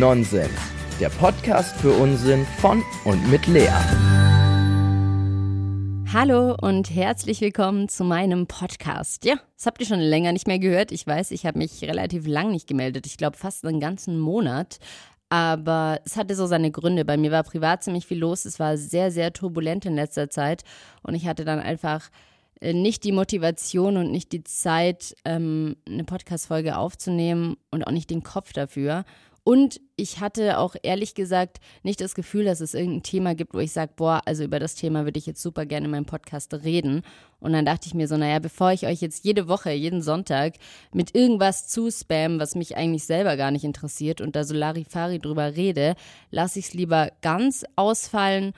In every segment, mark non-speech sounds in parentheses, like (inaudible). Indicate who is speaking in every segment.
Speaker 1: Nonsens, der Podcast für Unsinn von und mit Lea.
Speaker 2: Hallo und herzlich willkommen zu meinem Podcast. Ja, das habt ihr schon länger nicht mehr gehört. Ich weiß, ich habe mich relativ lang nicht gemeldet. Ich glaube fast einen ganzen Monat. Aber es hatte so seine Gründe. Bei mir war privat ziemlich viel los. Es war sehr, sehr turbulent in letzter Zeit. Und ich hatte dann einfach äh, nicht die Motivation und nicht die Zeit, ähm, eine Podcast-Folge aufzunehmen und auch nicht den Kopf dafür. Und ich hatte auch ehrlich gesagt nicht das Gefühl, dass es irgendein Thema gibt, wo ich sage, boah, also über das Thema würde ich jetzt super gerne in meinem Podcast reden. Und dann dachte ich mir so, naja, bevor ich euch jetzt jede Woche, jeden Sonntag mit irgendwas zuspammen, was mich eigentlich selber gar nicht interessiert und da so Larifari drüber rede, lasse ich es lieber ganz ausfallen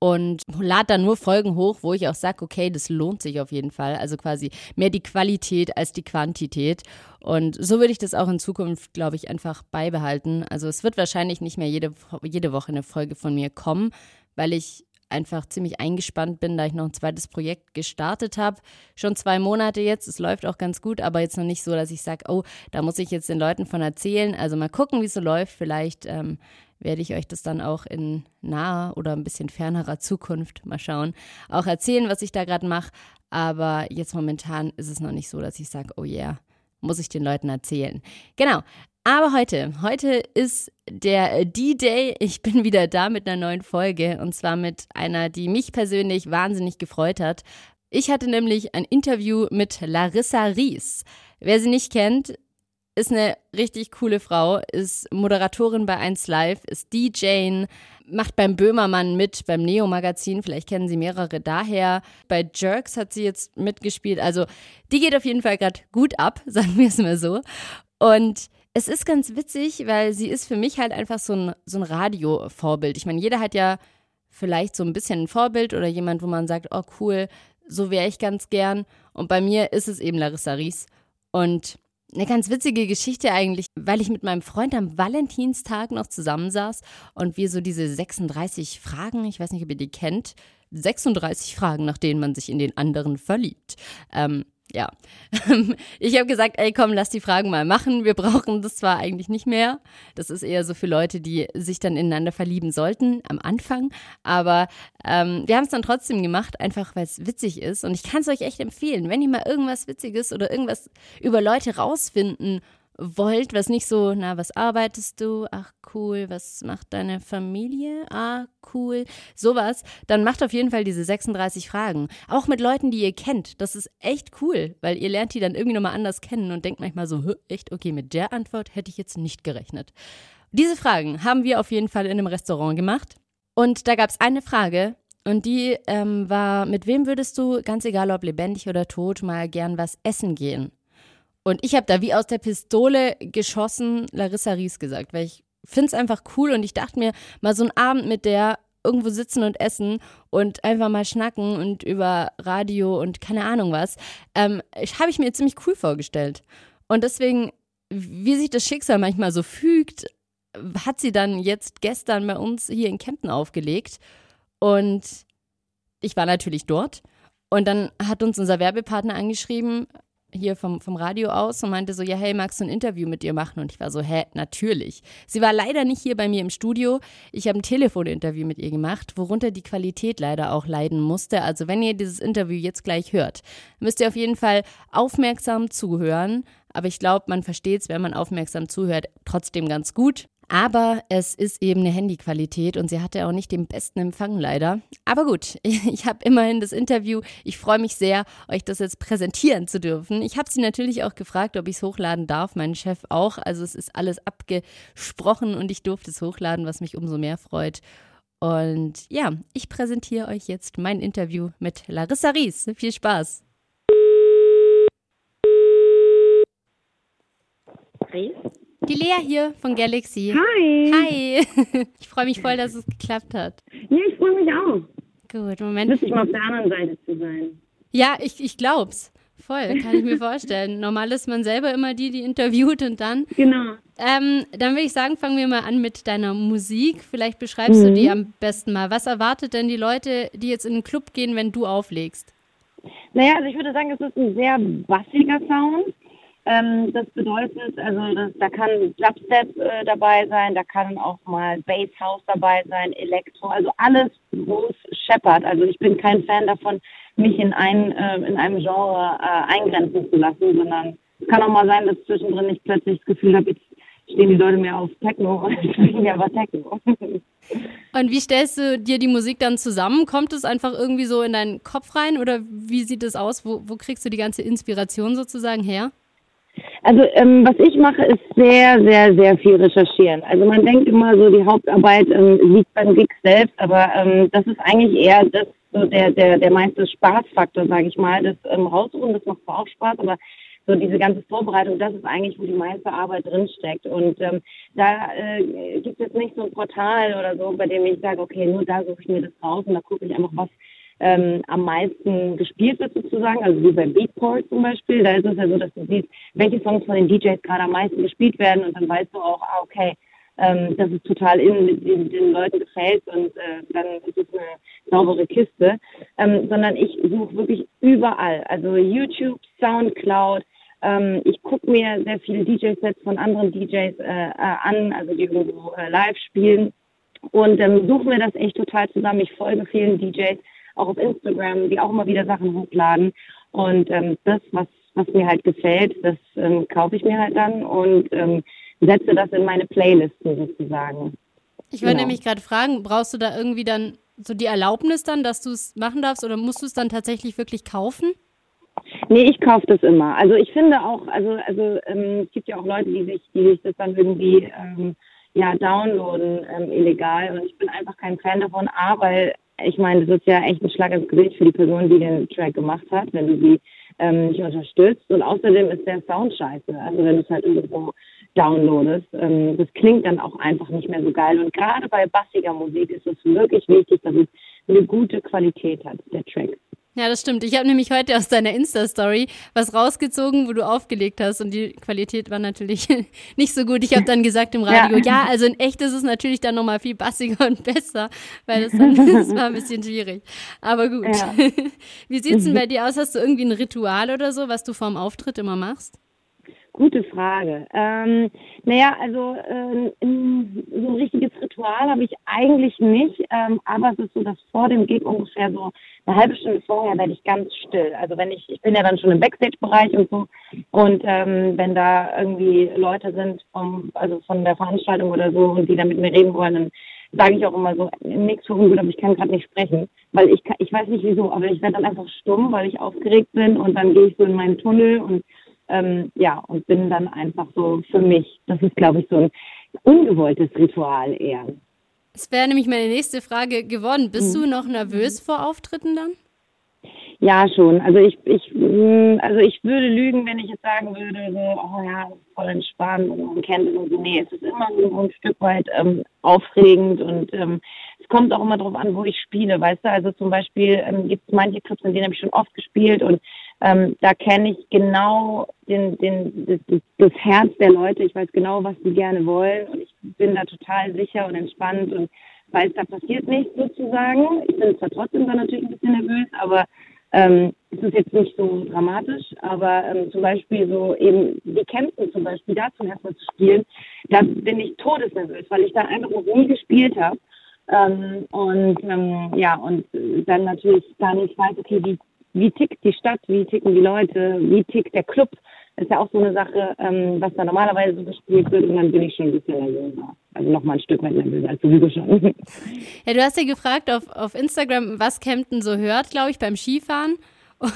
Speaker 2: und lade dann nur Folgen hoch, wo ich auch sage, okay, das lohnt sich auf jeden Fall. Also quasi mehr die Qualität als die Quantität. Und so würde ich das auch in Zukunft, glaube ich, einfach beibehalten. Also es wird wahrscheinlich nicht mehr jede, jede Woche eine Folge von mir kommen, weil ich einfach ziemlich eingespannt bin, da ich noch ein zweites Projekt gestartet habe. Schon zwei Monate jetzt, es läuft auch ganz gut, aber jetzt noch nicht so, dass ich sage, oh, da muss ich jetzt den Leuten von erzählen. Also mal gucken, wie es so läuft. Vielleicht ähm, werde ich euch das dann auch in naher oder ein bisschen fernerer Zukunft mal schauen, auch erzählen, was ich da gerade mache. Aber jetzt momentan ist es noch nicht so, dass ich sage, oh yeah, muss ich den Leuten erzählen. Genau. Aber heute, heute ist der D-Day. Ich bin wieder da mit einer neuen Folge und zwar mit einer, die mich persönlich wahnsinnig gefreut hat. Ich hatte nämlich ein Interview mit Larissa Ries. Wer sie nicht kennt, ist eine richtig coole Frau, ist Moderatorin bei 1 Live, ist DJ, macht beim Böhmermann mit, beim Neo-Magazin, vielleicht kennen Sie mehrere daher. Bei Jerks hat sie jetzt mitgespielt. Also die geht auf jeden Fall gerade gut ab, (laughs) sagen wir es mal so. Und es ist ganz witzig, weil sie ist für mich halt einfach so ein, so ein Radio-Vorbild. Ich meine, jeder hat ja vielleicht so ein bisschen ein Vorbild oder jemand, wo man sagt, oh cool, so wäre ich ganz gern. Und bei mir ist es eben Larissa Ries. Und eine ganz witzige Geschichte eigentlich, weil ich mit meinem Freund am Valentinstag noch zusammensaß und wir so diese 36 Fragen, ich weiß nicht, ob ihr die kennt, 36 Fragen, nach denen man sich in den anderen verliebt. Ähm, ja, (laughs) ich habe gesagt, ey, komm, lass die Fragen mal machen. Wir brauchen das zwar eigentlich nicht mehr. Das ist eher so für Leute, die sich dann ineinander verlieben sollten am Anfang. Aber ähm, wir haben es dann trotzdem gemacht, einfach weil es witzig ist. Und ich kann es euch echt empfehlen, wenn ihr mal irgendwas Witziges oder irgendwas über Leute rausfinden wollt, was nicht so, na, was arbeitest du? Ach cool, was macht deine Familie? Ah, cool. Sowas, dann macht auf jeden Fall diese 36 Fragen. Auch mit Leuten, die ihr kennt. Das ist echt cool, weil ihr lernt die dann irgendwie nochmal anders kennen und denkt manchmal so, echt, okay, mit der Antwort hätte ich jetzt nicht gerechnet. Diese Fragen haben wir auf jeden Fall in einem Restaurant gemacht. Und da gab es eine Frage, und die ähm, war, mit wem würdest du, ganz egal ob lebendig oder tot, mal gern was essen gehen? Und ich habe da wie aus der Pistole geschossen Larissa Ries gesagt, weil ich finde es einfach cool und ich dachte mir, mal so einen Abend mit der irgendwo sitzen und essen und einfach mal schnacken und über Radio und keine Ahnung was, ähm, habe ich mir ziemlich cool vorgestellt. Und deswegen, wie sich das Schicksal manchmal so fügt, hat sie dann jetzt gestern bei uns hier in Kempten aufgelegt. Und ich war natürlich dort. Und dann hat uns unser Werbepartner angeschrieben, hier vom, vom Radio aus und meinte so, ja, hey, magst du ein Interview mit dir machen? Und ich war so, hä, natürlich. Sie war leider nicht hier bei mir im Studio. Ich habe ein Telefoninterview mit ihr gemacht, worunter die Qualität leider auch leiden musste. Also wenn ihr dieses Interview jetzt gleich hört, müsst ihr auf jeden Fall aufmerksam zuhören. Aber ich glaube, man versteht es, wenn man aufmerksam zuhört, trotzdem ganz gut. Aber es ist eben eine Handyqualität und sie hatte auch nicht den besten Empfang leider. Aber gut, (laughs) ich habe immerhin das Interview. Ich freue mich sehr, euch das jetzt präsentieren zu dürfen. Ich habe sie natürlich auch gefragt, ob ich es hochladen darf, mein Chef auch. Also es ist alles abgesprochen und ich durfte es hochladen, was mich umso mehr freut. Und ja, ich präsentiere euch jetzt mein Interview mit Larissa Ries. Viel Spaß. Ries? Die Lea hier von Galaxy.
Speaker 3: Hi.
Speaker 2: Hi. (laughs) Ich freue mich voll, dass es geklappt hat.
Speaker 3: Ja, ich freue mich auch.
Speaker 2: Gut, Moment.
Speaker 3: Lustig, mal auf der anderen Seite zu sein.
Speaker 2: Ja, ich, ich glaub's. Voll, kann ich mir vorstellen. (laughs) Normal ist man selber immer die, die interviewt und dann.
Speaker 3: Genau.
Speaker 2: Ähm, dann würde ich sagen, fangen wir mal an mit deiner Musik. Vielleicht beschreibst mhm. du die am besten mal. Was erwartet denn die Leute, die jetzt in den Club gehen, wenn du auflegst?
Speaker 3: Naja, also ich würde sagen, es ist ein sehr bassiger Sound Ähm, das bedeutet, also das, da kann Dubstep äh, dabei sein, da kann auch mal Bass House dabei sein, Elektro, also alles, wo es scheppert. Also ich bin kein Fan davon, mich in, ein, äh, in einem Genre äh, eingrenzen zu lassen, sondern es kann auch mal sein, dass zwischendrin ich plötzlich das Gefühl habe, jetzt stehen die Leute mehr auf Techno und (laughs) ich spiele mir aber Techno.
Speaker 2: Und wie stellst du dir die Musik dann zusammen? Kommt es einfach irgendwie so in deinen Kopf rein oder wie sieht es aus? Wo, wo kriegst du die ganze Inspiration sozusagen her?
Speaker 3: Also ähm, was ich mache, ist sehr, sehr, sehr viel recherchieren. Also man denkt immer so, die Hauptarbeit ähm, liegt beim Gig selbst, aber ähm, das ist eigentlich eher das, so der, der, der meiste Spaßfaktor, sage ich mal. Das ähm, Raussuchen, das macht zwar auch Spaß, aber so diese ganze Vorbereitung, das ist eigentlich, wo die meiste Arbeit drinsteckt. Und ähm, da äh, gibt es nicht so ein Portal oder so, bei dem ich sage, okay, nur da suche ich mir das raus und da gucke ich einfach, was ähm, am meisten gespielt wird sozusagen, also wie bei Beatport zum Beispiel, da ist es ja so, dass du siehst, welche Songs von den DJs gerade am meisten gespielt werden und dann weißt du auch, ah, okay, ähm, das ist total in, den, den Leuten gefällt und äh, dann ist es eine saubere Kiste, ähm, sondern ich suche wirklich überall, also YouTube, Soundcloud, ähm, ich gucke mir sehr viele DJ-Sets von anderen DJs äh, an, also die irgendwo äh, live spielen. Und ähm, suche mir das echt total zusammen. Ich folge vielen DJs, auch auf Instagram, die auch immer wieder Sachen hochladen. Und ähm, das, was, was mir halt gefällt, das ähm, kaufe ich mir halt dann und ähm, setze das in meine Playlisten sozusagen.
Speaker 2: Ich wollte genau. nämlich gerade fragen, brauchst du da irgendwie dann so die Erlaubnis dann, dass du es machen darfst oder musst du es dann tatsächlich wirklich kaufen?
Speaker 3: Nee, ich kaufe das immer. Also ich finde auch, also also ähm, es gibt ja auch Leute, die sich, die sich das dann irgendwie ähm, ja downloaden ähm, illegal und ich bin einfach kein Fan davon. A, weil ich meine, das ist ja echt ein Schlag ins Gesicht für die Person, die den Track gemacht hat, wenn du sie ähm, nicht unterstützt. Und außerdem ist der Sound scheiße. Also wenn du es halt irgendwo downloadest, ähm, das klingt dann auch einfach nicht mehr so geil. Und gerade bei bassiger Musik ist es wirklich wichtig, dass es eine gute Qualität hat, der Track.
Speaker 2: Ja, das stimmt. Ich habe nämlich heute aus deiner Insta-Story was rausgezogen, wo du aufgelegt hast und die Qualität war natürlich (laughs) nicht so gut. Ich habe dann gesagt im Radio, ja. ja. also in echt ist es natürlich dann nochmal viel bassiger und besser, weil das, dann, (laughs) das war ein bisschen schwierig. Aber gut. Ja. (laughs) Wie sieht's denn mhm. bei dir aus? Hast du irgendwie ein Ritual oder so, was du vorm Auftritt immer machst?
Speaker 3: Gute Frage. Ähm, naja, also äh, so ein richtiges Ritual habe ich eigentlich nicht, ähm, aber es ist so, dass vor dem Gig ungefähr so eine halbe Stunde vorher werde ich ganz still. Also wenn ich, ich bin ja dann schon im Backstage-Bereich und so und ähm, wenn da irgendwie Leute sind vom, also von der Veranstaltung oder so und die da mit mir reden wollen, dann sage ich auch immer so, nichts für ungut, aber ich kann gerade nicht sprechen, weil ich ich weiß nicht wieso, aber ich werde dann einfach stumm, weil ich aufgeregt bin und dann gehe ich so in meinen Tunnel und ähm, ja, und bin dann einfach so für mich. Das ist, glaube ich, so ein ungewolltes Ritual eher.
Speaker 2: Das wäre nämlich meine nächste Frage geworden. Bist mhm. du noch nervös vor Auftritten dann?
Speaker 3: Ja, schon. Also ich, ich, mm, also ich würde lügen, wenn ich jetzt sagen würde, so, oh ja, voll entspannt und man kennt es und so. Nee, es ist immer so ein Stück weit ähm, aufregend und ähm, es kommt auch immer darauf an, wo ich spiele, weißt du? Also zum Beispiel ähm, gibt es manche Clubs, in denen habe ich schon oft gespielt und ähm, da kenne ich genau den, den, das, das Herz der Leute. Ich weiß genau, was sie gerne wollen und ich bin da total sicher und entspannt und weiß, da passiert nichts sozusagen. Ich bin zwar trotzdem dann natürlich ein bisschen nervös, aber ähm, es ist jetzt nicht so dramatisch, aber ähm, zum Beispiel so eben die Kämpfen zum Beispiel dazu erstmal zu spielen, da bin ich todesnervös, weil ich da einfach noch nie gespielt habe. Ähm, und ähm, ja, und dann natürlich gar nicht weiß, okay, wie wie tickt die Stadt, wie ticken die Leute, wie tickt der Club. Das ist ja auch so eine Sache, ähm, was da normalerweise so gespielt wird und dann bin ich schon ein bisschen nervöser. Also nochmal ein Stück weit nervöser als sowieso schon. (laughs)
Speaker 2: Ja, du hast ja gefragt auf, auf Instagram, was Kempten so hört, glaube ich, beim Skifahren.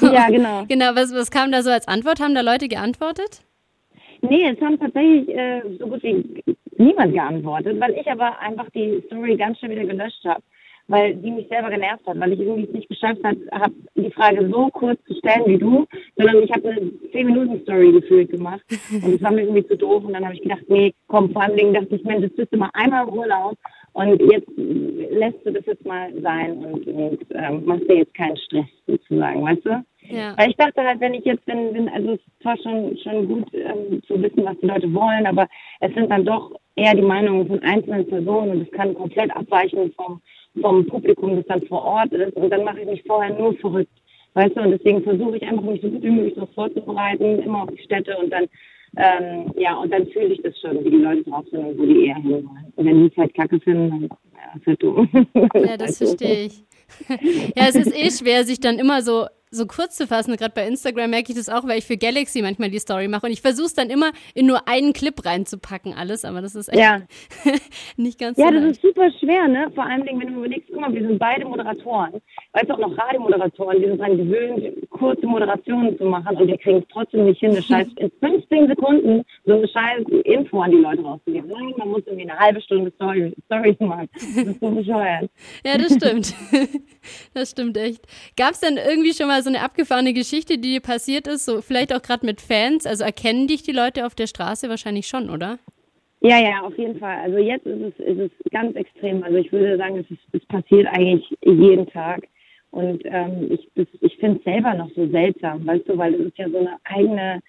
Speaker 3: Ja, (laughs) genau.
Speaker 2: genau, was, was kam da so als Antwort? Haben da Leute geantwortet?
Speaker 3: Nee, es haben tatsächlich äh, so gut wie niemand geantwortet, weil ich aber einfach die Story ganz schnell wieder gelöscht habe weil die mich selber genervt hat, weil ich irgendwie es nicht geschafft habe, die Frage so kurz zu stellen wie du, sondern ich habe eine 10-Minuten-Story gefühlt gemacht und es war mir irgendwie zu doof und dann habe ich gedacht, nee, komm, vor allem Dingen dachte ich, Mensch, jetzt bist du mal einmal im Urlaub und jetzt lässt du das jetzt mal sein und, und ähm, machst dir jetzt keinen Stress sozusagen, weißt du? Ja. Weil ich dachte halt, wenn ich jetzt, wenn, wenn also es war schon, schon gut ähm, zu wissen, was die Leute wollen, aber es sind dann doch eher die Meinungen von einzelnen Personen und es kann komplett abweichen vom vom Publikum, das dann vor Ort ist. Und dann mache ich mich vorher nur verrückt, Weißt du, und deswegen versuche ich einfach, mich so gut wie möglich so vorzubereiten, immer auf die Städte und dann, ähm, ja, und dann fühle ich das schon, wie die Leute drauf sind und wo die eher hinwollen. Und wenn die es halt kacke finden, dann, ja, ist halt dumm.
Speaker 2: Ja, das (laughs) verstehe ich. (laughs) ja, es ist eh schwer, sich dann immer so so kurz zu fassen. Gerade bei Instagram merke ich das auch, weil ich für Galaxy manchmal die Story mache. Und ich versuche es dann immer in nur einen Clip reinzupacken, alles. Aber das ist echt ja. (laughs) nicht ganz
Speaker 3: ja,
Speaker 2: so.
Speaker 3: Ja, das ist super schwer, ne? Vor allem, wenn du überlegst, guck mal, wir sind beide Moderatoren. Weißt du auch noch Radiomoderatoren, die sind daran gewöhnt, kurze Moderationen zu machen. Und wir kriegen es trotzdem nicht hin, eine (laughs) Scheiß in 15 Sekunden so eine scheiß Info an die Leute rauszugeben. Nein, man muss irgendwie eine halbe Stunde Story, Stories (laughs) machen. Das ist so bescheuert.
Speaker 2: ja, das stimmt. das stimmt echt. Gab es denn irgendwie schon mal so eine abgefahrene Geschichte, die dir passiert ist, so vielleicht auch gerade mit Fans? Also erkennen dich die Leute auf der Straße wahrscheinlich schon, oder?
Speaker 3: Ja, ja, auf jeden Fall. Also jetzt ist es, ist es ganz extrem. Also ich würde sagen, es, ist, es passiert eigentlich jeden Tag. Und ähm, ich, ich finde es selber noch so seltsam, weißt du, weil es ist ja so eine eigene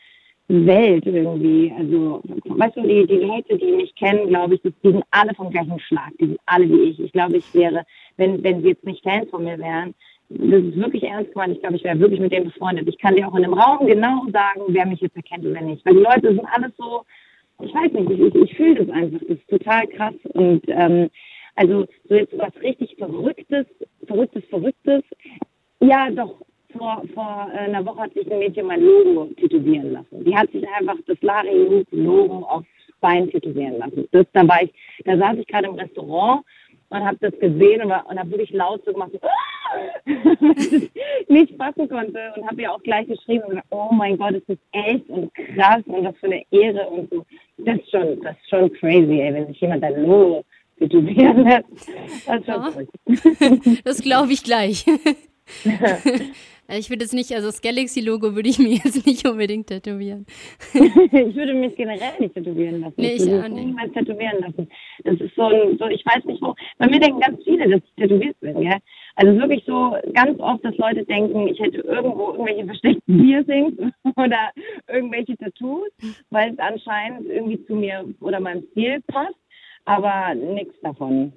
Speaker 3: Welt irgendwie. Also, weißt du, die, die Leute, die mich kennen, glaube ich, die sind alle vom gleichen Schlag. Die sind alle wie ich. Ich glaube, ich wäre, wenn, wenn sie jetzt nicht Fans von mir wären, das ist wirklich ernst gemeint. Ich glaube, ich wäre wirklich mit dem befreundet. Ich kann dir auch in einem Raum genau sagen, wer mich jetzt erkennt oder nicht. Weil die Leute sind alles so, ich weiß nicht, ich, ich, fühle das einfach. Das ist total krass. Und ähm, also so jetzt was richtig Verrücktes, Verrücktes, Verrücktes. Ja, doch. Vor, vor einer Woche hat sich ein Mädchen mein Logo tätowieren lassen. Die hat sich einfach das Larry Logo aufs Bein tätowieren lassen. Das, da war ich, da saß ich gerade im Restaurant und habe das gesehen und, und habe wirklich laut so gemacht, so, (laughs) nicht fassen konnte und habe ihr auch gleich geschrieben und oh mein Gott, ist das echt und krass und was für eine Ehre und so. Das ist schon, das ist schon crazy, ey, wenn sich jemand dein Logo tätowieren lässt. Das ist
Speaker 2: ja. (laughs) Das glaube ich gleich. (laughs) Also ich würde jetzt nicht, also das Galaxy-Logo würde ich (laughs) mir jetzt nicht unbedingt tätowieren.
Speaker 3: ich würde mich generell nicht tätowieren lassen. Nee, ich, ich würde mich niemals tätowieren lassen. Das ist so ein, so, ich weiß nicht wo. Bei mir denken ganz viele, dass ich tätowiert bin, ja. Also wirklich so ganz oft, dass Leute denken, ich hätte irgendwo irgendwelche versteckten Piercings (laughs) oder irgendwelche Tattoos, weil es anscheinend irgendwie zu mir oder meinem Stil passt. Aber nichts davon.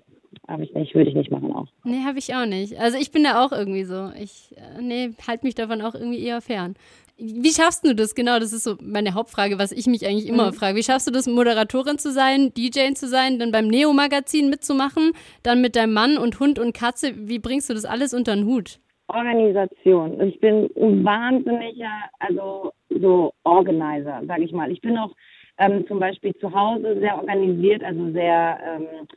Speaker 3: Habe ich nicht, würde ich nicht machen auch.
Speaker 2: Nee, habe ich auch nicht. Also ich bin da auch irgendwie so. Ich, äh, nee, halte mich davon auch irgendwie eher fern. Wie schaffst du das? Genau, das ist so meine Hauptfrage, was ich mich eigentlich immer mhm. frage. Wie schaffst du das, Moderatorin zu sein, DJ zu sein, dann beim Neo-Magazin mitzumachen, dann mit deinem Mann und Hund und Katze? Wie bringst du das alles unter den Hut?
Speaker 3: Organisation. Ich bin ein wahnsinniger, also so Organizer, sage ich mal. Ich bin auch ähm, zum Beispiel zu Hause sehr organisiert, also sehr ähm,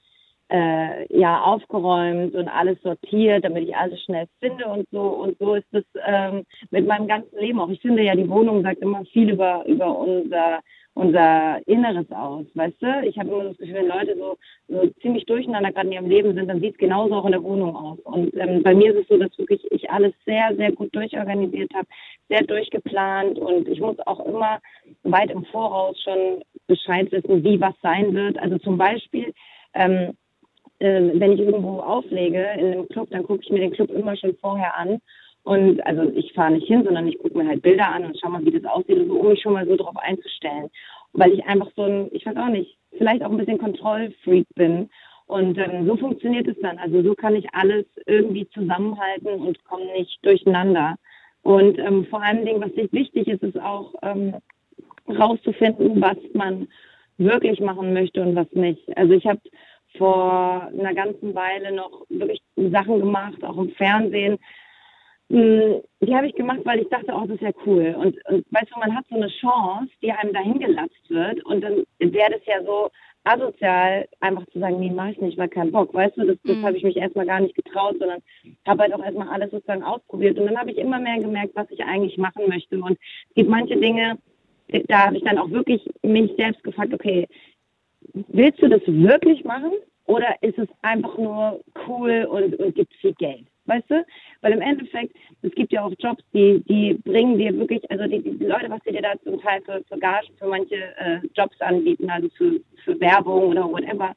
Speaker 3: äh, ja aufgeräumt und alles sortiert, damit ich alles schnell finde und so. Und so ist es ähm, mit meinem ganzen Leben auch. Ich finde ja, die Wohnung sagt immer viel über, über unser, unser Inneres aus, weißt du? Ich habe immer das Gefühl, wenn Leute so, so ziemlich durcheinander gerade in ihrem Leben sind, dann sieht es genauso auch in der Wohnung aus. Und ähm, bei mir ist es so, dass wirklich ich alles sehr, sehr gut durchorganisiert habe, sehr durchgeplant und ich muss auch immer weit im Voraus schon Bescheid wissen, wie was sein wird. Also zum Beispiel, ähm, äh, wenn ich irgendwo auflege in einem Club, dann gucke ich mir den Club immer schon vorher an. Und also ich fahre nicht hin, sondern ich gucke mir halt Bilder an und schau mal, wie das aussieht, und so, um mich schon mal so drauf einzustellen. Weil ich einfach so ein, ich weiß auch nicht, vielleicht auch ein bisschen Kontrollfreak bin. Und ähm, so funktioniert es dann. Also so kann ich alles irgendwie zusammenhalten und komme nicht durcheinander. Und ähm, vor allen Dingen, was wichtig ist, ist auch ähm, rauszufinden, was man wirklich machen möchte und was nicht. Also ich habe vor einer ganzen Weile noch wirklich Sachen gemacht, auch im Fernsehen. Hm, die habe ich gemacht, weil ich dachte, oh, das ist ja cool. Und, und weißt du, man hat so eine Chance, die einem dahin gelatzt wird. Und dann wäre das ja so asozial, einfach zu sagen, nee, mach ich nicht, weil kein Bock. Weißt du, das, das mhm. habe ich mich erstmal gar nicht getraut, sondern habe halt auch erstmal alles sozusagen ausprobiert. Und dann habe ich immer mehr gemerkt, was ich eigentlich machen möchte. Und es gibt manche Dinge, da habe ich dann auch wirklich mich selbst gefragt, okay, willst du das wirklich machen oder ist es einfach nur cool und, und gibt viel Geld? Weißt du? Weil im Endeffekt, es gibt ja auch Jobs, die, die bringen dir wirklich, also die, die Leute, was sie dir da zum Teil für, für Gagen für manche äh, Jobs anbieten, also für, für Werbung oder whatever.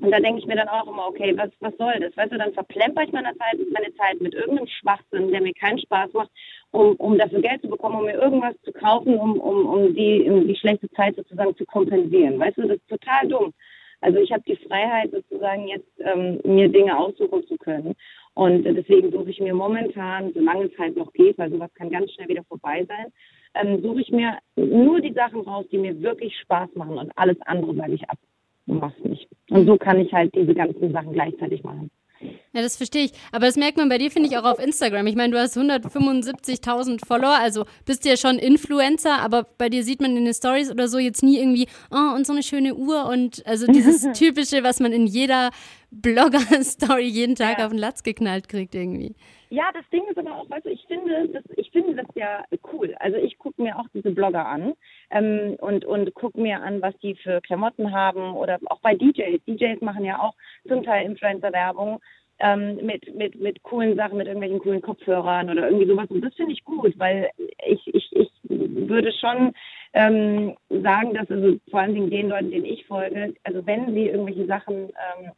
Speaker 3: Und da denke ich mir dann auch immer, okay, was, was soll das? Weißt du, dann verplemper ich meine Zeit, meine Zeit mit irgendeinem Schwachsinn, der mir keinen Spaß macht, um, um dafür Geld zu bekommen, um mir irgendwas zu kaufen, um, um, um, die, die schlechte Zeit sozusagen zu kompensieren. Weißt du, das ist total dumm. Also ich habe die Freiheit sozusagen jetzt, ähm, mir Dinge aussuchen zu können. Und deswegen suche ich mir momentan, solange es halt noch geht, weil sowas kann ganz schnell wieder vorbei sein, ähm, suche ich mir nur die Sachen raus, die mir wirklich Spaß machen und alles andere sage ich ab. Du machst nicht. Und so kann ich halt diese ganzen Sachen gleichzeitig machen.
Speaker 2: Ja, das verstehe ich. Aber das merkt man bei dir, finde ich, auch auf Instagram. Ich meine, du hast 175.000 Follower, also bist ja schon Influencer, aber bei dir sieht man in den Stories oder so jetzt nie irgendwie, oh, und so eine schöne Uhr und also dieses (laughs) typische, was man in jeder Blogger-Story jeden Tag ja. auf den Latz geknallt kriegt irgendwie.
Speaker 3: Ja, das Ding ist aber auch, du, ich finde das, ich finde das ja cool. Also ich gucke mir auch diese Blogger an ähm, und, und gucke mir an, was die für Klamotten haben oder auch bei DJs. DJs machen ja auch zum Teil Influencer-Werbung ähm, mit, mit, mit coolen Sachen, mit irgendwelchen coolen Kopfhörern oder irgendwie sowas. Und das finde ich gut, weil ich, ich, ich würde schon ähm, sagen, dass also vor allen Dingen den Leuten, denen ich folge, also wenn sie irgendwelche Sachen ähm,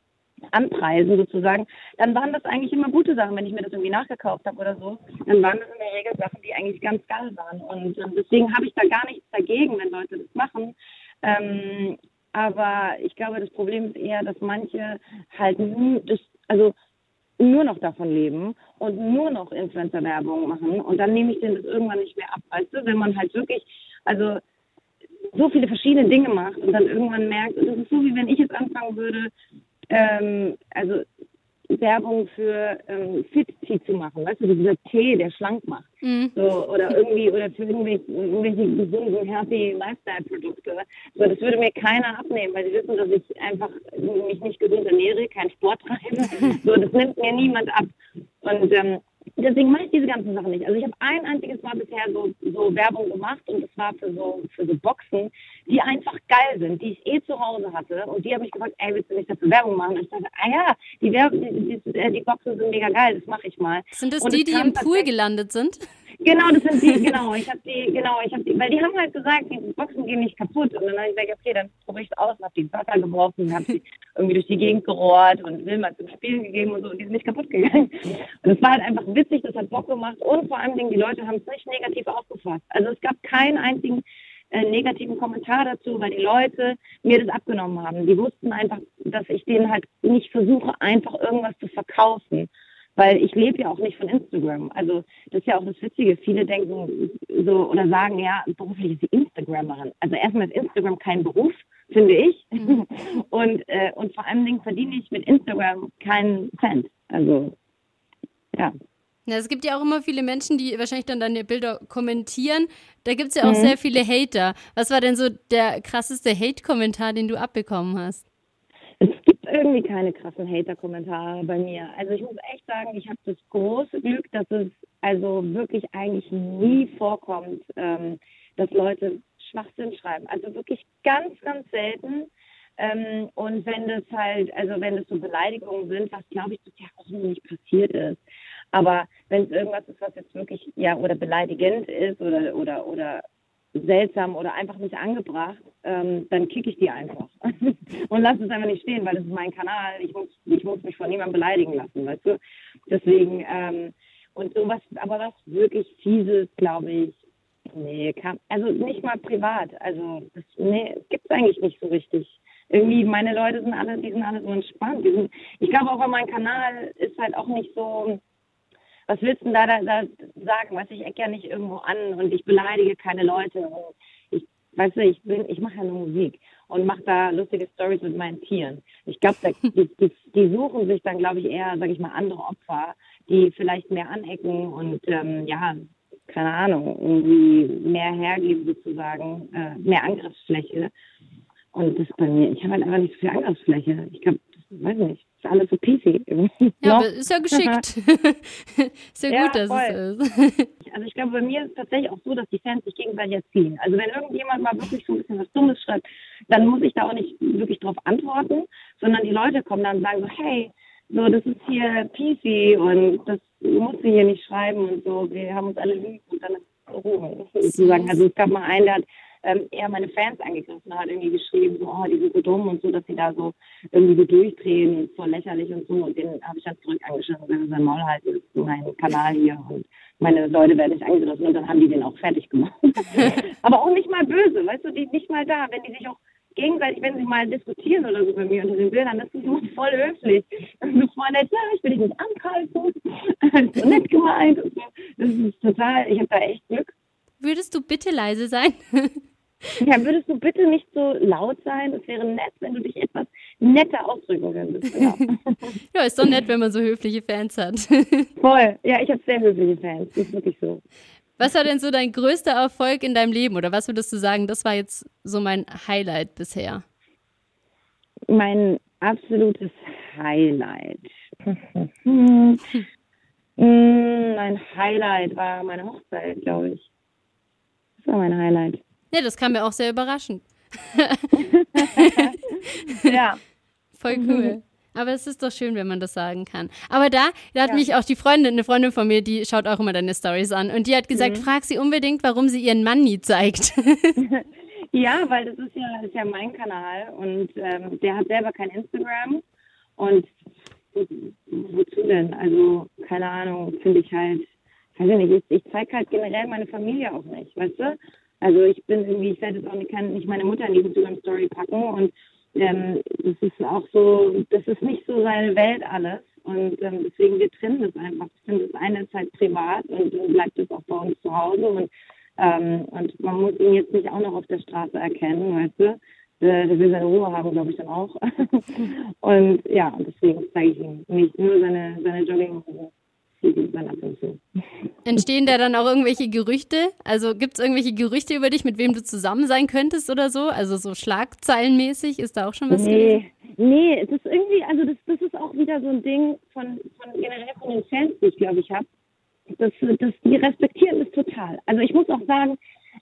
Speaker 3: anpreisen sozusagen, dann waren das eigentlich immer gute Sachen. Wenn ich mir das irgendwie nachgekauft habe oder so, dann waren das in der Regel Sachen, die eigentlich ganz geil waren. Und ähm, deswegen habe ich da gar nichts dagegen, wenn Leute das machen. Ähm, aber ich glaube, das Problem ist eher, dass manche halt nur, das, also nur noch davon leben und nur noch Influencer-Werbung machen. Und dann nehme ich denen das irgendwann nicht mehr ab. Weißt du, wenn man halt wirklich, also so viele verschiedene Dinge macht und dann irgendwann merkt, das ist so, wie wenn ich jetzt anfangen würde, ähm, also Werbung für ähm, Fit Tea zu machen, weißt du, dieser Tee, der schlank macht. Mhm. So, oder irgendwie, oder für irgendwelche, irgendwelche gesunden, healthy Lifestyle-Produkte. So, das würde mir keiner abnehmen, weil sie wissen, dass ich einfach mich nicht gesund ernähre, keinen Sport treibe. (laughs) So, das nimmt mir niemand ab. Und ähm, deswegen mache ich diese ganzen Sachen nicht. Also ich habe ein einziges Mal bisher so, so Werbung gemacht und das war für so, für so Boxen, die einfach geil sind, die ich eh zu Hause hatte. Und die habe ich gefragt, ey, willst du nicht dafür Werbung machen? Und ich dachte, ah ja, die, Werb die, die, die Boxen sind mega geil, das mache ich mal.
Speaker 2: Sind das und die, die im Pool gelandet sind?
Speaker 3: Genau, das sind die, (laughs) genau. Ich habe die, genau, ich habe die, weil die haben halt gesagt, die Boxen gehen nicht kaputt. Und dann habe ich gesagt, okay, dann probiere ich es aus und habe die ins Wasser geworfen, habe sie irgendwie durch die Gegend gerohrt und Wilma zum Spielen gegeben und so. Und die sind nicht kaputt gegangen. Und es war halt einfach witzig, das hat Bock gemacht. Und vor allen Dingen, die Leute haben es nicht negativ aufgefasst. Also es gab keinen einzigen äh, negativen Kommentar dazu, weil die Leute mir das abgenommen haben. Die wussten einfach, dass ich denen halt nicht versuche, einfach irgendwas zu verkaufen weil ich lebe ja auch nicht von Instagram. Also das ist ja auch das Witzige. Viele denken so oder sagen, ja, beruflich ist sie Instagrammerin. Also erstmal ist Instagram kein Beruf, finde ich. Mhm. (laughs) Und, äh, und vor allen Dingen verdiene ich mit Instagram keinen Cent. Also ja.
Speaker 2: Ja, es gibt ja auch immer viele Menschen, die wahrscheinlich dann deine Bilder kommentieren. Da gibt es ja auch mhm. sehr viele Hater. Was war denn so der krasseste Hate-Kommentar, den du abbekommen hast?
Speaker 3: Es gibt irgendwie keine krassen Hater-Kommentare bei mir. Also ich muss echt sagen, ich habe das große Glück, dass es also wirklich eigentlich nie vorkommt, ähm, dass Leute Schwachsinn schreiben. Also wirklich ganz, ganz selten. Ähm, und wenn das halt, also wenn das so Beleidigungen sind, was glaube ich bisher auch noch nicht passiert ist. Aber wenn es irgendwas ist, was jetzt wirklich, ja, oder beleidigend ist oder, oder, oder seltsam oder einfach nicht angebracht, ähm, dann kicke ich die einfach (laughs) und lasse es einfach nicht stehen, weil das ist mein Kanal. Ich muss, ich muss mich von niemandem beleidigen lassen, weißt du? Deswegen, ähm, und sowas, aber was wirklich Fieses, glaube ich, nee, kann, also nicht mal privat. Also, das, nee, gibt es eigentlich nicht so richtig. Irgendwie, meine Leute sind alle, die sind alle so entspannt. Sind, ich glaube auch, mein Kanal ist halt auch nicht so, was willst du da, da, da sagen? Weißt ich ecke ja nicht irgendwo an und ich beleidige keine Leute. Und ich, weißt du, ich ich mache ja nur Musik und mache da lustige Stories mit meinen Tieren. Ich glaube, die, die, die, suchen sich dann, glaube ich, eher, sage ich mal, andere Opfer, die vielleicht mehr anecken und ähm, ja, keine Ahnung, irgendwie mehr hergeben sozusagen, äh, mehr Angriffsfläche. Und das bei mir, ich habe halt einfach nicht so viel Angriffsfläche. Ich glaube, weiß nicht, ist alles so PC.
Speaker 2: Ja, aber (laughs) ist ja geschickt. (laughs) ist ja, ja gut, dass voll. es ist. (laughs)
Speaker 3: also ich glaube, bei mir ist es tatsächlich auch so, dass die Fans sich gegenseitig erziehen. Also wenn irgendjemand mal wirklich so ein bisschen was Dummes schreibt, dann muss ich da auch nicht wirklich drauf antworten, sondern die Leute kommen dann und sagen so, hey, so, das ist hier PC und das musst du hier nicht schreiben und so, wir haben uns alle lieb und dann ist es Ruhe, sozusagen. Also es gab mal einen, der hat ähm, eher meine Fans angegriffen hat, irgendwie geschrieben, so, oh, die sind so dumm und so, dass sie da so irgendwie so durchdrehen und so lächerlich und so. Und den habe ich dann zurück angeschaut, wenn sein Maul halt ist mein Kanal hier und meine Leute werden nicht angegriffen und dann haben die den auch fertig gemacht. (laughs) Aber auch nicht mal böse, weißt du, die nicht mal da, wenn die sich auch gegenseitig, wenn sie mal diskutieren oder so bei mir unter den Bildern, das ist immer voll höflich. Ist voll nett, ja, ich will dich nicht ist (laughs) so nett gemeint. Das ist total, ich habe da echt Glück.
Speaker 4: Würdest du bitte leise sein? (laughs)
Speaker 3: Ja, würdest du bitte nicht so laut sein? Es wäre nett, wenn du dich etwas netter ausdrücken könntest. Ja. (laughs)
Speaker 4: ja, ist doch nett, wenn man so höfliche Fans hat. (laughs)
Speaker 3: Voll. Ja, ich habe sehr höfliche Fans. Das ist wirklich so.
Speaker 4: Was war denn so dein größter Erfolg in deinem Leben? Oder was würdest du sagen, das war jetzt so mein Highlight bisher?
Speaker 3: Mein absolutes Highlight. Hm. mein Highlight war meine Hochzeit, glaube ich. Das war mein Highlight.
Speaker 4: Ja, das kam mir auch sehr überraschend. (laughs)
Speaker 3: ja.
Speaker 4: Voll cool. Aber es ist doch schön, wenn man das sagen kann. Aber da, da hat ja. mich auch die Freundin, eine Freundin von mir, die schaut auch immer deine Stories an. Und die hat gesagt, mhm. frag sie unbedingt, warum sie ihren Mann nie zeigt. (laughs)
Speaker 3: ja, weil das ist ja, das ist ja mein Kanal und ähm, der hat selber kein Instagram. Und wozu denn? Also, keine Ahnung, finde ich halt, weiß ich nicht, ich, ich zeige halt generell meine Familie auch nicht, weißt du? Also ich bin irgendwie, ich werde jetzt auch nicht, kann nicht meine Mutter in die Instagram-Story packen und ähm, das ist auch so, das ist nicht so seine Welt alles. Und ähm, deswegen, wir trennen das einfach. Ich finde, das eine ist halt privat und dann bleibt es auch bei uns zu Hause. Und, ähm, und man muss ihn jetzt nicht auch noch auf der Straße erkennen, weißt du? Der will seine Ruhe haben, glaube ich, dann auch. (laughs) und ja, deswegen zeige ich ihm nicht nur seine, seine Jogginghose.
Speaker 4: Entstehen da dann auch irgendwelche Gerüchte? Also gibt es irgendwelche Gerüchte über dich, mit wem du zusammen sein könntest oder so? Also so schlagzeilenmäßig, ist da auch schon was?
Speaker 3: Nee, nee, das ist irgendwie, also das, das ist auch wieder so ein Ding von, von generell von den Fans, die ich glaube ich habe. Das, das, die respektieren das total. Also ich muss auch sagen,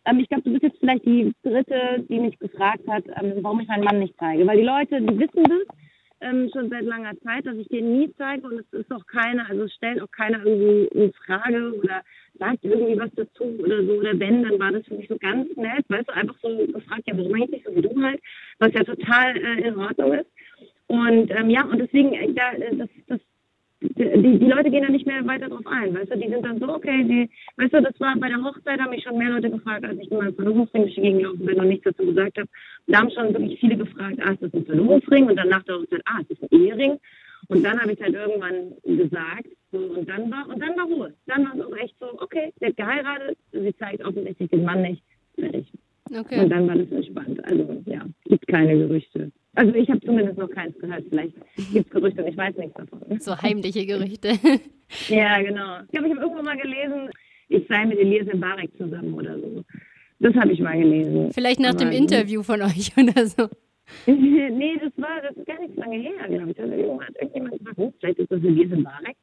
Speaker 3: ähm, ich glaube, du bist jetzt vielleicht die dritte, die mich gefragt hat, ähm, warum ich meinen Mann nicht zeige. Weil die Leute, die wissen das, ähm, schon seit langer Zeit, dass ich den nie zeige und es ist auch keiner, also stellt auch keiner irgendwie in Frage oder sagt irgendwie was dazu oder so. Oder wenn, dann war das für mich so ganz nett, weißt du, einfach so gefragt, ja, warum eigentlich so wie du halt, was ja total äh, in Ordnung ist. Und ähm, ja, und deswegen, äh, äh, das, das die, die Leute gehen da nicht mehr weiter drauf ein, weißt du, die sind dann so, okay, die, weißt du, das war bei der Hochzeit, haben mich schon mehr Leute gefragt, als ich in meinem Verlobungsring durch die Gegend gelaufen bin und nichts dazu gesagt habe. Da haben schon wirklich viele gefragt, ah, ist das ein Verlobungsring? Und dann nach der Hochzeit, ah, ist das ein Ehering? Und dann habe ich halt irgendwann gesagt, so, und dann war, und dann war Ruhe. Dann war es auch echt so, okay, sie hat geheiratet, sie zeigt offensichtlich den Mann nicht, fertig. Okay. Und dann war das entspannt. Also, ja, gibt keine Gerüchte. Also ich habe zumindest noch keins gehört. Vielleicht gibt es Gerüchte und ich weiß nichts davon.
Speaker 4: So heimliche Gerüchte. (laughs)
Speaker 3: ja, genau. Ich glaube, ich habe irgendwo mal gelesen, ich sei mit Elias Mbarek zusammen oder so. Das habe ich mal gelesen.
Speaker 4: Vielleicht nach Aber dem Interview von euch (laughs) oder so. (laughs)
Speaker 3: nee, das war das ist gar nicht lange her, glaube ich. Also irgendwann hat irgendjemand gesagt, hm, vielleicht ist das Elias Mbarek.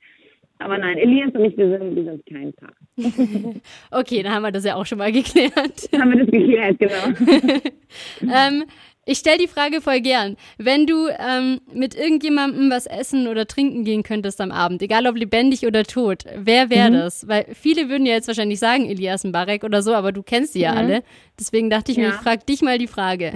Speaker 3: Aber nein, Elias und ich, wir sind, wir sind kein Paar. (laughs)
Speaker 4: okay, dann haben wir das ja auch schon mal geklärt.
Speaker 3: haben wir das geklärt, genau. (laughs)
Speaker 4: ähm, ich stelle die Frage voll gern. Wenn du ähm, mit irgendjemandem was essen oder trinken gehen könntest am Abend, egal ob lebendig oder tot, wer wäre mhm. das? Weil viele würden ja jetzt wahrscheinlich sagen Elias Mbarek oder so, aber du kennst die ja mhm. alle. Deswegen dachte ich ja. mir, ich frage dich mal die Frage.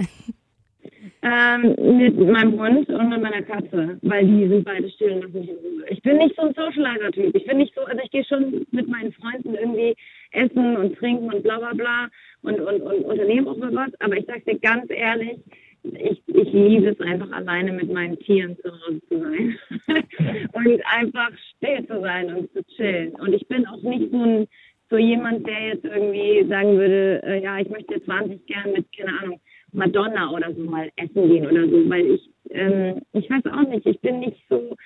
Speaker 3: Ähm, mit meinem Hund und mit meiner Katze, weil die sind beide still und lassen mich in Ruhe. Ich bin nicht so ein Socializer-Typ. Ich bin nicht so, also ich gehe schon mit meinen Freunden irgendwie essen und trinken und bla bla bla und, und, und unternehme auch mal was. Aber ich sage dir ganz ehrlich, ich, ich liebe es einfach alleine mit meinen Tieren zu Hause zu sein (laughs) und einfach still zu sein und zu chillen. Und ich bin auch nicht so ein so jemand, der jetzt irgendwie sagen würde, äh, ja, ich möchte jetzt wahnsinnig gern mit, keine Ahnung, Madonna oder so mal essen gehen oder so, weil ich, ähm, ich weiß auch nicht, ich bin nicht so,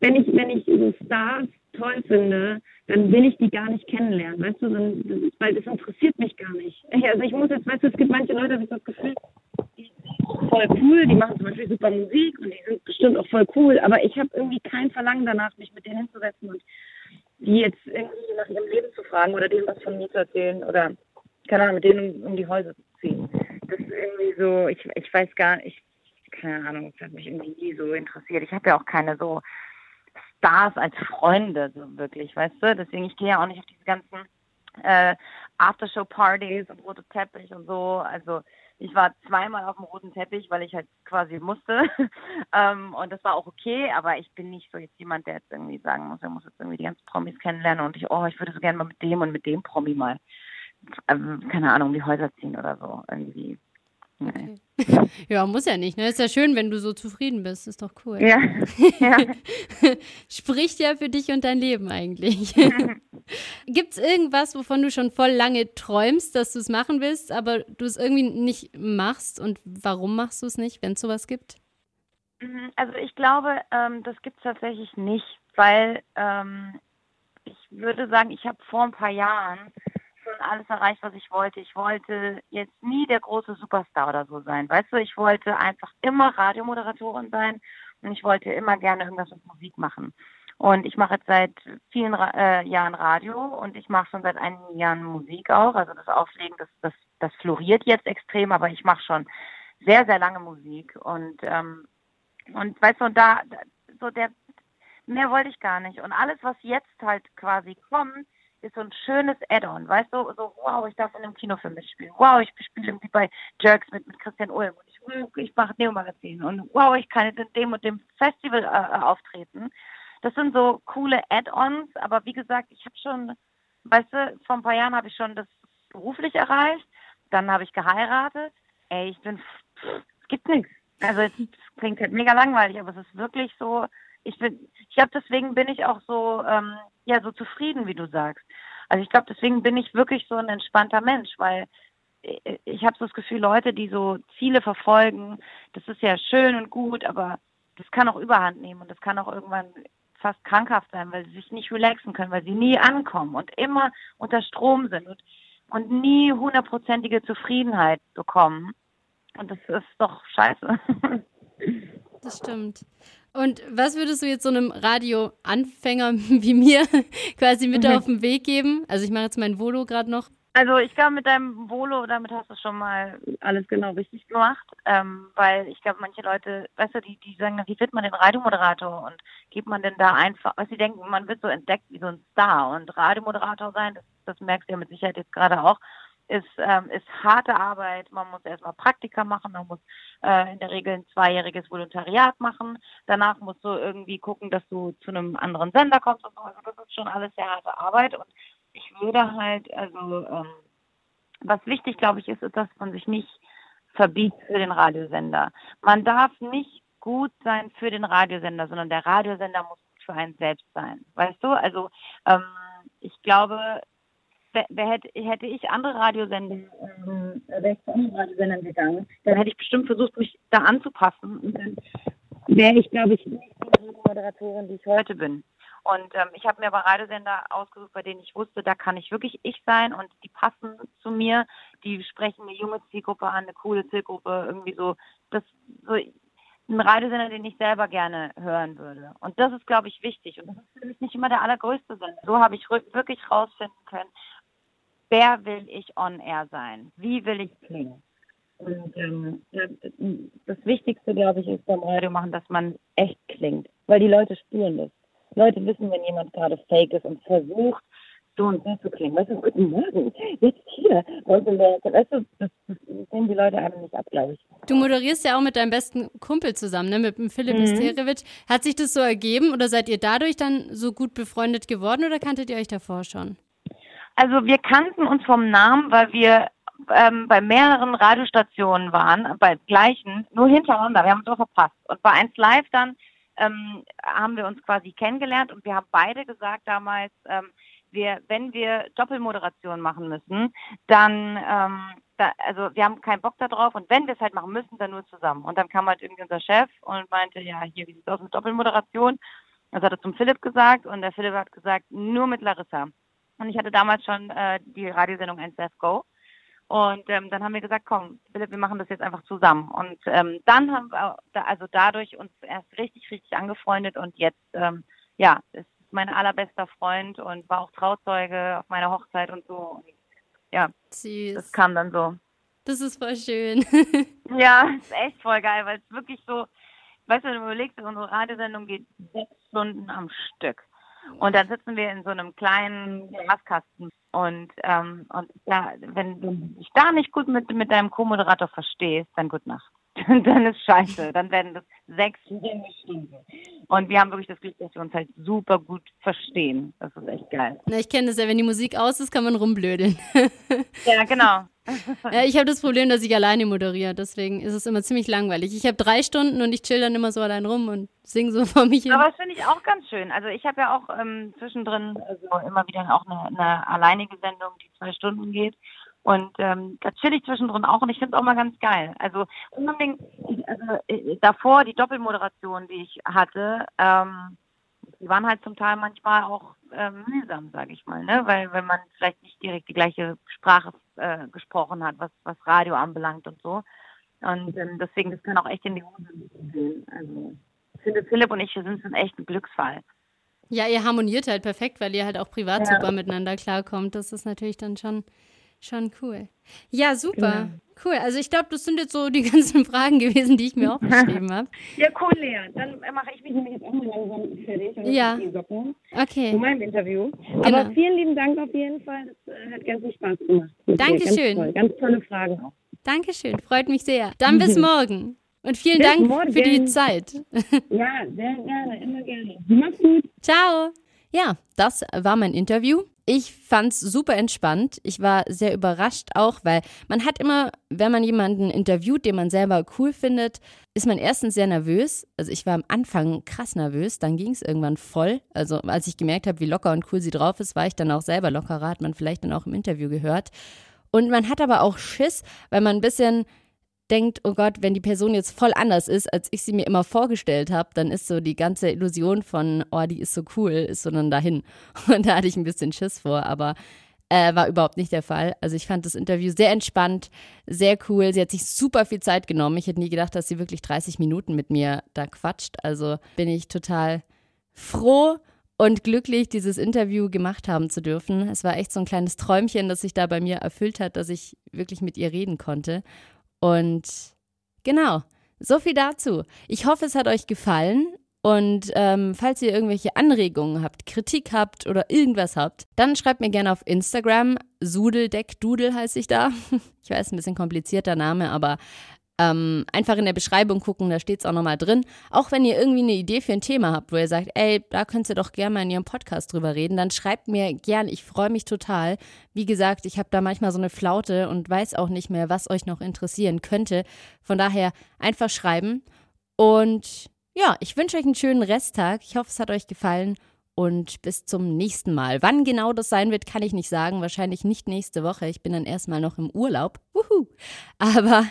Speaker 3: wenn ich, wenn ich so Stars toll finde, dann will ich die gar nicht kennenlernen, weißt du, dann, weil das interessiert mich gar nicht. (laughs) Also ich muss jetzt, weißt du, es gibt manche Leute, habe ich das Gefühl, die sind voll cool, die machen zum Beispiel super Musik und die sind bestimmt auch voll cool, aber ich habe irgendwie kein Verlangen danach, mich mit denen hinzusetzen und die jetzt irgendwie nach ihrem Leben zu fragen oder denen was von mir zu erzählen oder keine Ahnung, mit denen um, um die Häuser zu ziehen das ist irgendwie so, ich, ich weiß gar nicht, keine Ahnung, das hat mich irgendwie nie so interessiert. Ich habe ja auch keine so Stars als Freunde, so wirklich, weißt du? Deswegen, ich gehe ja auch nicht auf diese ganzen äh, Aftershow-Partys und rote Teppich und so. Also ich war zweimal auf dem roten Teppich, weil ich halt quasi musste. (laughs) ähm, und das war auch okay, aber ich bin nicht so jetzt jemand, der jetzt irgendwie sagen muss, er muss jetzt irgendwie die ganzen Promis kennenlernen und ich, oh, ich würde so gerne mal mit dem und mit dem Promi mal keine Ahnung, die Häuser ziehen oder so irgendwie.
Speaker 2: Okay. (laughs) Ja, muss ja nicht. Ne? Ist ja schön, wenn du so zufrieden bist. Ist doch cool.
Speaker 3: Ja. (laughs) ja.
Speaker 2: Spricht ja für dich und dein Leben eigentlich. (laughs) Gibt es irgendwas, wovon du schon voll lange träumst, dass du es machen willst, aber du es irgendwie nicht machst? Und warum machst du es nicht, wenn es sowas gibt?
Speaker 3: Mhm, also ich glaube, ähm, das gibt es tatsächlich nicht, weil ähm, ich würde sagen, ich habe vor ein paar Jahren alles erreicht, was ich wollte. Ich wollte jetzt nie der große Superstar oder so sein. Weißt du, ich wollte einfach immer Radiomoderatorin sein und ich wollte immer gerne irgendwas mit Musik machen. Und ich mache jetzt seit vielen äh, Jahren Radio und ich mache schon seit einigen Jahren Musik auch. Also das Auflegen, das, das, das floriert jetzt extrem, aber ich mache schon sehr, sehr lange Musik. Und, ähm, und weißt du, und da, so der, mehr wollte ich gar nicht. Und alles, was jetzt halt quasi kommt, ist so ein schönes Add-on, weißt du, so, wow, ich darf in einem Kinofilm mitspielen, wow, ich spiele irgendwie bei Jerks mit, mit Christian Ulm. Und ich, ich mache Neo-Magazin. Und wow, ich kann jetzt in dem und dem Festival äh, auftreten. Das sind so coole Add-ons, aber wie gesagt, ich habe schon, weißt du, vor ein paar Jahren habe ich schon das beruflich erreicht, dann habe ich geheiratet, ey, ich bin, es gibt nichts. Also es klingt halt mega langweilig, aber es ist wirklich so, ich bin, ich glaube, deswegen bin ich auch so, ähm, ja, so zufrieden, wie du sagst. Also ich glaube, deswegen bin ich wirklich so ein entspannter Mensch, weil ich habe so das Gefühl, Leute, die so Ziele verfolgen, das ist ja schön und gut, aber das kann auch Überhand nehmen und das kann auch irgendwann fast krankhaft sein, weil sie sich nicht relaxen können, weil sie nie ankommen und immer unter Strom sind und, und nie hundertprozentige Zufriedenheit bekommen. Und das ist doch scheiße.
Speaker 2: Das stimmt. Und was würdest du jetzt so einem Radioanfänger (laughs) wie mir quasi mit mhm. auf den Weg geben? Also ich mache jetzt mein Volo gerade noch.
Speaker 3: Also ich glaube, mit deinem Volo, damit hast du schon mal alles genau richtig gemacht, ähm, weil ich glaube, manche Leute, weißt du, die, die sagen, wie wird man den Radiomoderator und gibt man denn da einfach, was sie denken, man wird so entdeckt wie so ein Star und Radiomoderator sein, das, das merkst du ja mit Sicherheit jetzt gerade auch, ist, ähm, ist harte Arbeit. Man muss erstmal Praktika machen, man muss äh, in der Regel ein zweijähriges Volontariat machen. Danach musst du irgendwie gucken, dass du zu einem anderen Sender kommst und so. Also das ist schon alles sehr harte Arbeit. Und ich würde halt, also ähm, was wichtig, glaube ich, ist, ist, dass man sich nicht verbietet für den Radiosender. Man darf nicht gut sein für den Radiosender, sondern der Radiosender muss für einen selbst sein. Weißt du? Also ähm, ich glaube, hätte, hätte ich andere Radiosender, ähm, wäre ich zu anderen Radiosendern gegangen, dann hätte ich bestimmt versucht, mich da anzupassen. Und dann wäre ich, glaube ich, nicht die Moderatorin, die ich heute bin. Und ähm, ich habe mir aber Radiosender ausgesucht, bei denen ich wusste, da kann ich wirklich ich sein und die passen zu mir, die sprechen eine junge Zielgruppe an, eine coole Zielgruppe, irgendwie so, das so ein Radiosender, den ich selber gerne hören würde. Und das ist, glaube ich, wichtig. Und das ist für mich nicht immer der allergrößte Sender. So habe ich wirklich rausfinden können, wer will ich on air sein? Wie will ich klingen? Und ähm, das Wichtigste, glaube ich, ist beim Radio machen, dass man echt klingt. Weil die Leute spüren das. Leute wissen, wenn jemand gerade fake ist und versucht, so und so zu klingen. Weißt du, guten Morgen, jetzt hier. Weißt du, das, das sehen die Leute einfach nicht ab, glaube ich.
Speaker 2: Du moderierst ja auch mit deinem besten Kumpel zusammen, ne? mit dem Philipp mhm. Hat sich das so ergeben oder seid ihr dadurch dann so gut befreundet geworden oder kanntet ihr euch davor schon?
Speaker 3: Also wir kannten uns vom Namen, weil wir ähm, bei mehreren Radiostationen waren, bei gleichen, nur hintereinander. Wir haben uns auch verpasst. Und bei 1 Live dann ähm, haben wir uns quasi kennengelernt und wir haben beide gesagt damals, ähm, wir, wenn wir Doppelmoderation machen müssen, dann, ähm, da, also wir haben keinen Bock darauf und wenn wir es halt machen müssen, dann nur zusammen. Und dann kam halt irgendwie unser Chef und meinte, ja, hier, wie sieht es aus mit Doppelmoderation? Das hat er zum Philipp gesagt und der Philipp hat gesagt, nur mit Larissa. Und ich hatte damals schon äh, die Radiosendung 1 Go. Und ähm, dann haben wir gesagt, komm, Philipp, wir machen das jetzt einfach zusammen. Und ähm, dann haben wir also dadurch uns erst richtig, richtig angefreundet und jetzt, ähm, ja, ist mein allerbester Freund und war auch Trauzeuge auf meiner Hochzeit und so. Und, ja, Süß. das kam dann so.
Speaker 2: Das ist voll schön. (laughs)
Speaker 3: ja, ist echt voll geil, weil es wirklich so, weißt du, wenn du überlegst, unsere Radiosendung geht sechs Stunden am Stück. Und dann sitzen wir in so einem kleinen Glaskasten. Und, ähm, und ja, wenn du dich da nicht gut mit, mit deinem Co-Moderator verstehst, dann gut Nacht. (laughs) dann ist scheiße. Dann werden das sechs, sieben Stunden. Und wir haben wirklich das Glück, dass wir uns halt super gut verstehen. Das ist echt geil.
Speaker 2: Na, ich kenne das ja, wenn die Musik aus ist, kann man rumblödeln. (laughs)
Speaker 3: ja, genau. (laughs)
Speaker 2: ja, ich habe das Problem, dass ich alleine moderiere, deswegen ist es immer ziemlich langweilig. Ich habe drei Stunden und ich chill dann immer so allein rum und sing so vor mich hin.
Speaker 4: Aber das finde ich auch ganz schön. Also ich habe ja auch ähm, zwischendrin also immer wieder auch eine, eine alleinige Sendung, die zwei Stunden geht. Und ähm, da chill ich zwischendrin auch und ich finde es auch mal ganz geil. Also unbedingt, also, äh, davor die Doppelmoderation, die ich hatte, ähm, die waren halt zum Teil manchmal auch äh, mühsam, sage ich mal, ne? Weil wenn man vielleicht nicht direkt die gleiche Sprache äh, gesprochen hat, was, was Radio anbelangt und so. Und ähm, deswegen, das kann auch echt in die Hose gehen. Also ich finde, Philipp und ich sind schon echt ein Glücksfall.
Speaker 2: Ja, ihr harmoniert halt perfekt, weil ihr halt auch privat ja. super miteinander klarkommt. Das ist natürlich dann schon Schon cool. Ja, super. Genau. Cool. Also ich glaube, das sind jetzt so die (laughs) ganzen Fragen gewesen, die ich mir (laughs) aufgeschrieben habe.
Speaker 3: Ja, cool, Lea. Dann mache ich mich nämlich jetzt auch mal langsam fertig und
Speaker 2: ja.
Speaker 3: Socken
Speaker 2: okay.
Speaker 3: zu meinem Interview. Genau. Aber vielen lieben Dank auf jeden Fall. Das äh, hat ganz viel Spaß gemacht.
Speaker 2: Dankeschön.
Speaker 3: Ganz, toll. ganz tolle Fragen auch.
Speaker 2: Dankeschön. Freut mich sehr. Dann bis (laughs) morgen. Und vielen bis Dank morgen. für die Zeit.
Speaker 3: Ja, sehr gerne. Immer gerne. Mach's gut.
Speaker 2: Ciao. Ja, das war mein Interview. Ich fand es super entspannt. Ich war sehr überrascht auch, weil man hat immer, wenn man jemanden interviewt, den man selber cool findet, ist man erstens sehr nervös. Also ich war am Anfang krass nervös, dann ging es irgendwann voll. Also als ich gemerkt habe, wie locker und cool sie drauf ist, war ich dann auch selber lockerer, hat man vielleicht dann auch im Interview gehört. Und man hat aber auch Schiss, weil man ein bisschen denkt, oh Gott, wenn die Person jetzt voll anders ist, als ich sie mir immer vorgestellt habe, dann ist so die ganze Illusion von, oh, die ist so cool, ist so dann dahin. (laughs) Und da hatte ich ein bisschen Schiss vor, aber äh, war überhaupt nicht der Fall. Also ich fand das Interview sehr entspannt, sehr cool. Sie hat sich super viel Zeit genommen. Ich hätte nie gedacht, dass sie wirklich 30 Minuten mit mir da quatscht. Also bin ich total froh und glücklich, dieses Interview gemacht haben zu dürfen. Es war echt so ein kleines Träumchen, das sich da bei mir erfüllt hat, dass ich wirklich mit ihr reden konnte. Und genau, so viel dazu. Ich hoffe, es hat euch gefallen. Und ähm, falls ihr irgendwelche Anregungen habt, Kritik habt oder irgendwas habt, dann schreibt mir gerne auf Instagram. Sudeldeckdudel heiße ich da. (laughs) Ich weiß, ein bisschen komplizierter Name, aber ähm, einfach in der Beschreibung gucken, da steht es auch nochmal drin. Auch wenn ihr irgendwie eine Idee für ein Thema habt, wo ihr sagt, ey, da könnt ihr doch gerne mal in ihrem Podcast drüber reden, dann schreibt mir gern, ich freue mich total. Wie gesagt, ich habe da manchmal so eine Flaute und weiß auch nicht mehr, was euch noch interessieren könnte. Von daher einfach schreiben. Und ja, ich wünsche euch einen schönen Resttag. Ich hoffe, es hat euch gefallen und bis zum nächsten Mal. Wann genau das sein wird, kann ich nicht sagen. Wahrscheinlich nicht nächste Woche. Ich bin dann erstmal noch im Urlaub. Wuhu. Aber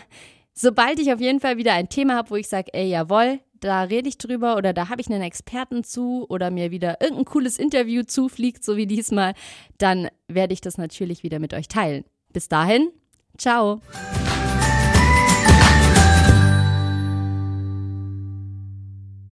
Speaker 2: sobald ich auf jeden Fall wieder ein Thema habe, wo ich sage, ey, jawohl, da rede ich drüber oder da habe ich einen Experten zu oder mir wieder irgendein cooles Interview zufliegt, so wie diesmal, dann werde ich das natürlich wieder mit euch teilen. Bis dahin, ciao.